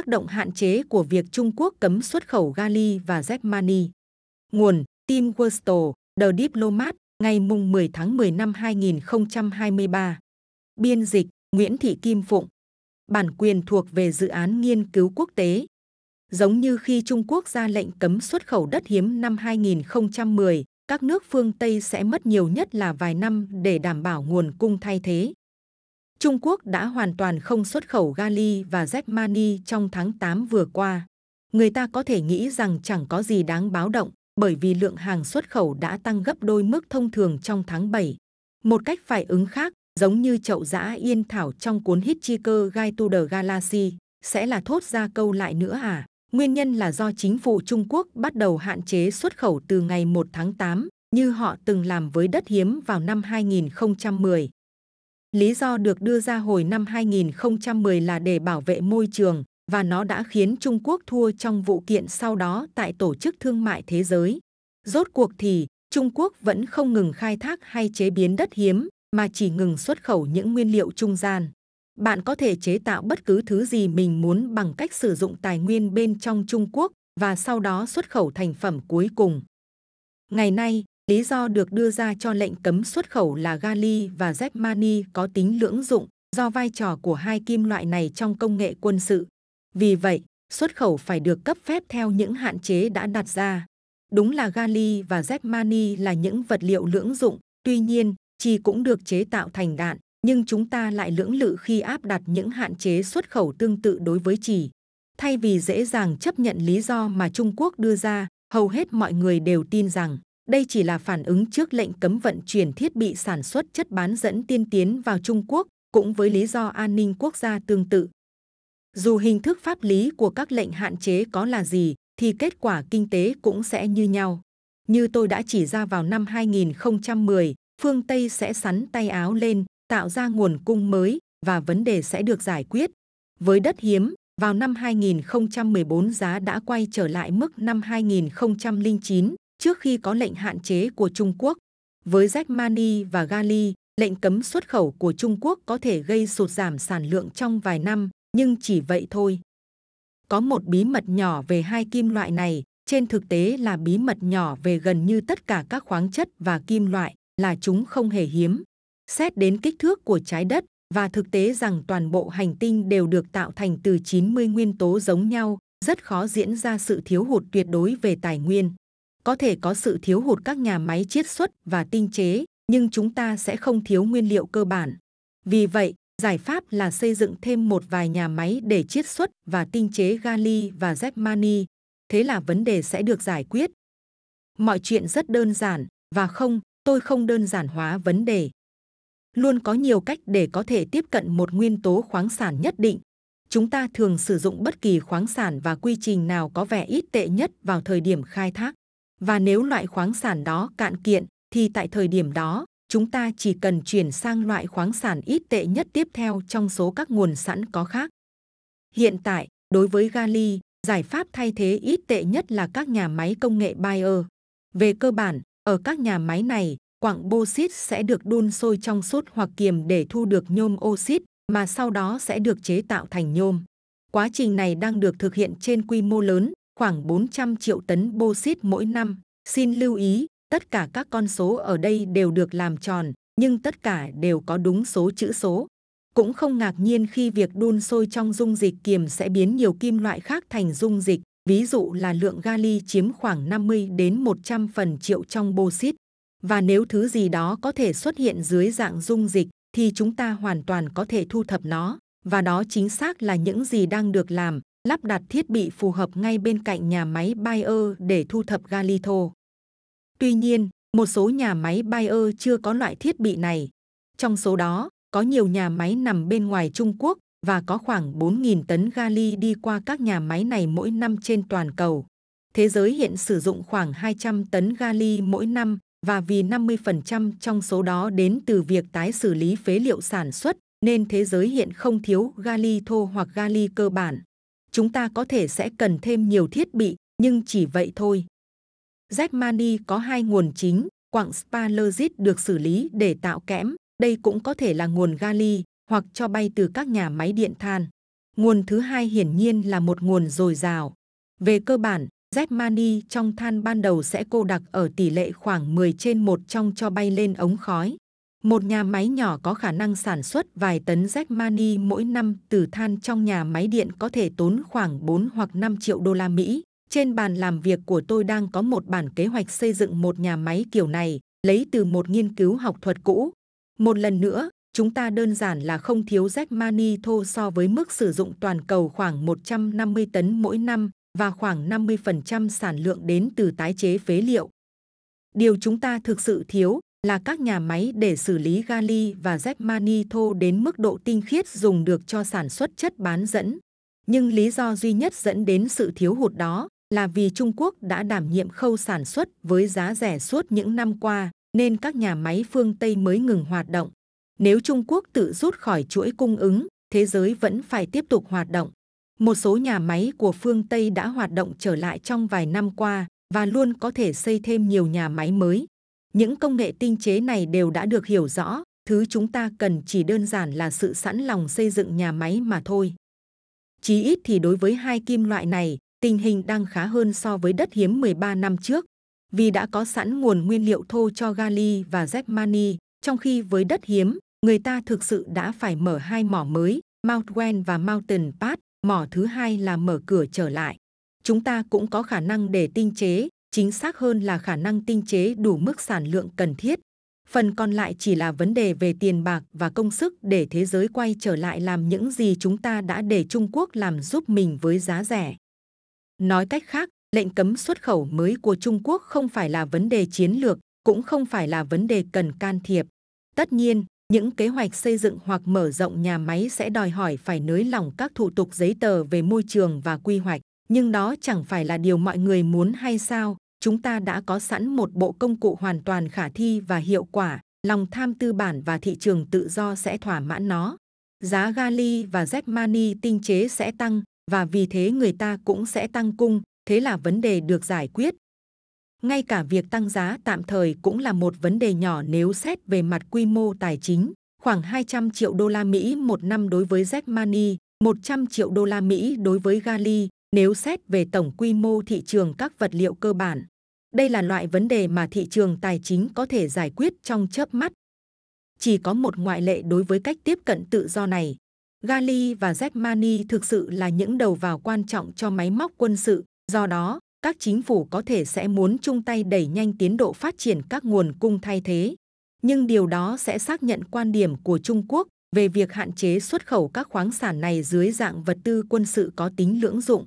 tác động hạn chế của việc Trung Quốc cấm xuất khẩu gali và Germany. Nguồn Tim Worstel, The Diplomat, ngày mùng 10 tháng 10 năm 2023. Biên dịch Nguyễn Thị Kim Phụng. Bản quyền thuộc về dự án nghiên cứu quốc tế. Giống như khi Trung Quốc ra lệnh cấm xuất khẩu đất hiếm năm 2010, các nước phương Tây sẽ mất nhiều nhất là vài năm để đảm bảo nguồn cung thay thế. Trung Quốc đã hoàn toàn không xuất khẩu gali và Germany trong tháng 8 vừa qua. Người ta có thể nghĩ rằng chẳng có gì đáng báo động bởi vì lượng hàng xuất khẩu đã tăng gấp đôi mức thông thường trong tháng 7. Một cách phải ứng khác, giống như chậu giã yên thảo trong cuốn Hitchhiker Guide to the Galaxy, sẽ là thốt ra câu lại nữa à? Nguyên nhân là do chính phủ Trung Quốc bắt đầu hạn chế xuất khẩu từ ngày 1 tháng 8, như họ từng làm với đất hiếm vào năm 2010. Lý do được đưa ra hồi năm 2010 là để bảo vệ môi trường và nó đã khiến Trung Quốc thua trong vụ kiện sau đó tại Tổ chức Thương mại Thế giới. Rốt cuộc thì, Trung Quốc vẫn không ngừng khai thác hay chế biến đất hiếm, mà chỉ ngừng xuất khẩu những nguyên liệu trung gian. Bạn có thể chế tạo bất cứ thứ gì mình muốn bằng cách sử dụng tài nguyên bên trong Trung Quốc và sau đó xuất khẩu thành phẩm cuối cùng. Ngày nay, lý do được đưa ra cho lệnh cấm xuất khẩu là gali và Germany có tính lưỡng dụng do vai trò của hai kim loại này trong công nghệ quân sự. Vì vậy, xuất khẩu phải được cấp phép theo những hạn chế đã đặt ra. Đúng là gali và Germany là những vật liệu lưỡng dụng, tuy nhiên, chi cũng được chế tạo thành đạn, nhưng chúng ta lại lưỡng lự khi áp đặt những hạn chế xuất khẩu tương tự đối với chỉ. Thay vì dễ dàng chấp nhận lý do mà Trung Quốc đưa ra, hầu hết mọi người đều tin rằng đây chỉ là phản ứng trước lệnh cấm vận chuyển thiết bị sản xuất chất bán dẫn tiên tiến vào Trung Quốc, cũng với lý do an ninh quốc gia tương tự. Dù hình thức pháp lý của các lệnh hạn chế có là gì, thì kết quả kinh tế cũng sẽ như nhau. Như tôi đã chỉ ra vào năm 2010, phương Tây sẽ sắn tay áo lên, tạo ra nguồn cung mới và vấn đề sẽ được giải quyết. Với đất hiếm, vào năm 2014 giá đã quay trở lại mức năm 2009 trước khi có lệnh hạn chế của Trung Quốc. Với Germany và Gali, lệnh cấm xuất khẩu của Trung Quốc có thể gây sụt giảm sản lượng trong vài năm, nhưng chỉ vậy thôi. Có một bí mật nhỏ về hai kim loại này, trên thực tế là bí mật nhỏ về gần như tất cả các khoáng chất và kim loại, là chúng không hề hiếm. Xét đến kích thước của trái đất và thực tế rằng toàn bộ hành tinh đều được tạo thành từ 90 nguyên tố giống nhau, rất khó diễn ra sự thiếu hụt tuyệt đối về tài nguyên. Có thể có sự thiếu hụt các nhà máy chiết xuất và tinh chế, nhưng chúng ta sẽ không thiếu nguyên liệu cơ bản. Vì vậy, giải pháp là xây dựng thêm một vài nhà máy để chiết xuất và tinh chế gali và Germany. Thế là vấn đề sẽ được giải quyết. Mọi chuyện rất đơn giản và không, tôi không đơn giản hóa vấn đề. Luôn có nhiều cách để có thể tiếp cận một nguyên tố khoáng sản nhất định. Chúng ta thường sử dụng bất kỳ khoáng sản và quy trình nào có vẻ ít tệ nhất vào thời điểm khai thác. Và nếu loại khoáng sản đó cạn kiện, thì tại thời điểm đó, chúng ta chỉ cần chuyển sang loại khoáng sản ít tệ nhất tiếp theo trong số các nguồn sẵn có khác. Hiện tại, đối với gali, giải pháp thay thế ít tệ nhất là các nhà máy công nghệ Bayer. Về cơ bản, ở các nhà máy này, quặng bauxit sẽ được đun sôi trong sốt hoặc kiềm để thu được nhôm oxit, mà sau đó sẽ được chế tạo thành nhôm. Quá trình này đang được thực hiện trên quy mô lớn, khoảng 400 triệu tấn bauxit mỗi năm. Xin lưu ý, tất cả các con số ở đây đều được làm tròn, nhưng tất cả đều có đúng số chữ số. Cũng không ngạc nhiên khi việc đun sôi trong dung dịch kiềm sẽ biến nhiều kim loại khác thành dung dịch, ví dụ là lượng gali chiếm khoảng 50 đến 100 phần triệu trong bauxit. Và nếu thứ gì đó có thể xuất hiện dưới dạng dung dịch, thì chúng ta hoàn toàn có thể thu thập nó. Và đó chính xác là những gì đang được làm, lắp đặt thiết bị phù hợp ngay bên cạnh nhà máy Bayer để thu thập galito. Tuy nhiên, một số nhà máy Bayer chưa có loại thiết bị này. Trong số đó, có nhiều nhà máy nằm bên ngoài Trung Quốc và có khoảng 4.000 tấn gali đi qua các nhà máy này mỗi năm trên toàn cầu. Thế giới hiện sử dụng khoảng 200 tấn gali mỗi năm và vì 50% trong số đó đến từ việc tái xử lý phế liệu sản xuất, nên thế giới hiện không thiếu gali thô hoặc gali cơ bản. Chúng ta có thể sẽ cần thêm nhiều thiết bị, nhưng chỉ vậy thôi. Zmani có hai nguồn chính, quặng sphalerite được xử lý để tạo kẽm, đây cũng có thể là nguồn gali hoặc cho bay từ các nhà máy điện than. Nguồn thứ hai hiển nhiên là một nguồn dồi dào. Về cơ bản, Zmani trong than ban đầu sẽ cô đặc ở tỷ lệ khoảng 10 trên 1 trong cho bay lên ống khói. Một nhà máy nhỏ có khả năng sản xuất vài tấn Germany mỗi năm từ than trong nhà máy điện có thể tốn khoảng 4 hoặc 5 triệu đô la Mỹ. Trên bàn làm việc của tôi đang có một bản kế hoạch xây dựng một nhà máy kiểu này, lấy từ một nghiên cứu học thuật cũ. Một lần nữa, chúng ta đơn giản là không thiếu Germany thô so với mức sử dụng toàn cầu khoảng 150 tấn mỗi năm và khoảng 50% sản lượng đến từ tái chế phế liệu. Điều chúng ta thực sự thiếu là các nhà máy để xử lý gali và Germany thô đến mức độ tinh khiết dùng được cho sản xuất chất bán dẫn. Nhưng lý do duy nhất dẫn đến sự thiếu hụt đó là vì Trung Quốc đã đảm nhiệm khâu sản xuất với giá rẻ suốt những năm qua, nên các nhà máy phương Tây mới ngừng hoạt động. Nếu Trung Quốc tự rút khỏi chuỗi cung ứng, thế giới vẫn phải tiếp tục hoạt động. Một số nhà máy của phương Tây đã hoạt động trở lại trong vài năm qua và luôn có thể xây thêm nhiều nhà máy mới. Những công nghệ tinh chế này đều đã được hiểu rõ, thứ chúng ta cần chỉ đơn giản là sự sẵn lòng xây dựng nhà máy mà thôi. Chí ít thì đối với hai kim loại này, tình hình đang khá hơn so với đất hiếm 13 năm trước, vì đã có sẵn nguồn nguyên liệu thô cho gali và Zepmani, trong khi với đất hiếm, người ta thực sự đã phải mở hai mỏ mới, Mount Wen và Mountain Pass, mỏ thứ hai là mở cửa trở lại. Chúng ta cũng có khả năng để tinh chế, chính xác hơn là khả năng tinh chế đủ mức sản lượng cần thiết. Phần còn lại chỉ là vấn đề về tiền bạc và công sức để thế giới quay trở lại làm những gì chúng ta đã để Trung Quốc làm giúp mình với giá rẻ. Nói cách khác, lệnh cấm xuất khẩu mới của Trung Quốc không phải là vấn đề chiến lược, cũng không phải là vấn đề cần can thiệp. Tất nhiên, những kế hoạch xây dựng hoặc mở rộng nhà máy sẽ đòi hỏi phải nới lỏng các thủ tục giấy tờ về môi trường và quy hoạch, nhưng đó chẳng phải là điều mọi người muốn hay sao? Chúng ta đã có sẵn một bộ công cụ hoàn toàn khả thi và hiệu quả, lòng tham tư bản và thị trường tự do sẽ thỏa mãn nó. Giá gali và Germany tinh chế sẽ tăng và vì thế người ta cũng sẽ tăng cung, thế là vấn đề được giải quyết. Ngay cả việc tăng giá tạm thời cũng là một vấn đề nhỏ nếu xét về mặt quy mô tài chính, khoảng 200 triệu đô la Mỹ một năm đối với Germany, 100 triệu đô la Mỹ đối với Gali, nếu xét về tổng quy mô thị trường các vật liệu cơ bản. Đây là loại vấn đề mà thị trường tài chính có thể giải quyết trong chớp mắt. Chỉ có một ngoại lệ đối với cách tiếp cận tự do này. Gali và Zmani thực sự là những đầu vào quan trọng cho máy móc quân sự, do đó các chính phủ có thể sẽ muốn chung tay đẩy nhanh tiến độ phát triển các nguồn cung thay thế. Nhưng điều đó sẽ xác nhận quan điểm của Trung Quốc về việc hạn chế xuất khẩu các khoáng sản này dưới dạng vật tư quân sự có tính lưỡng dụng.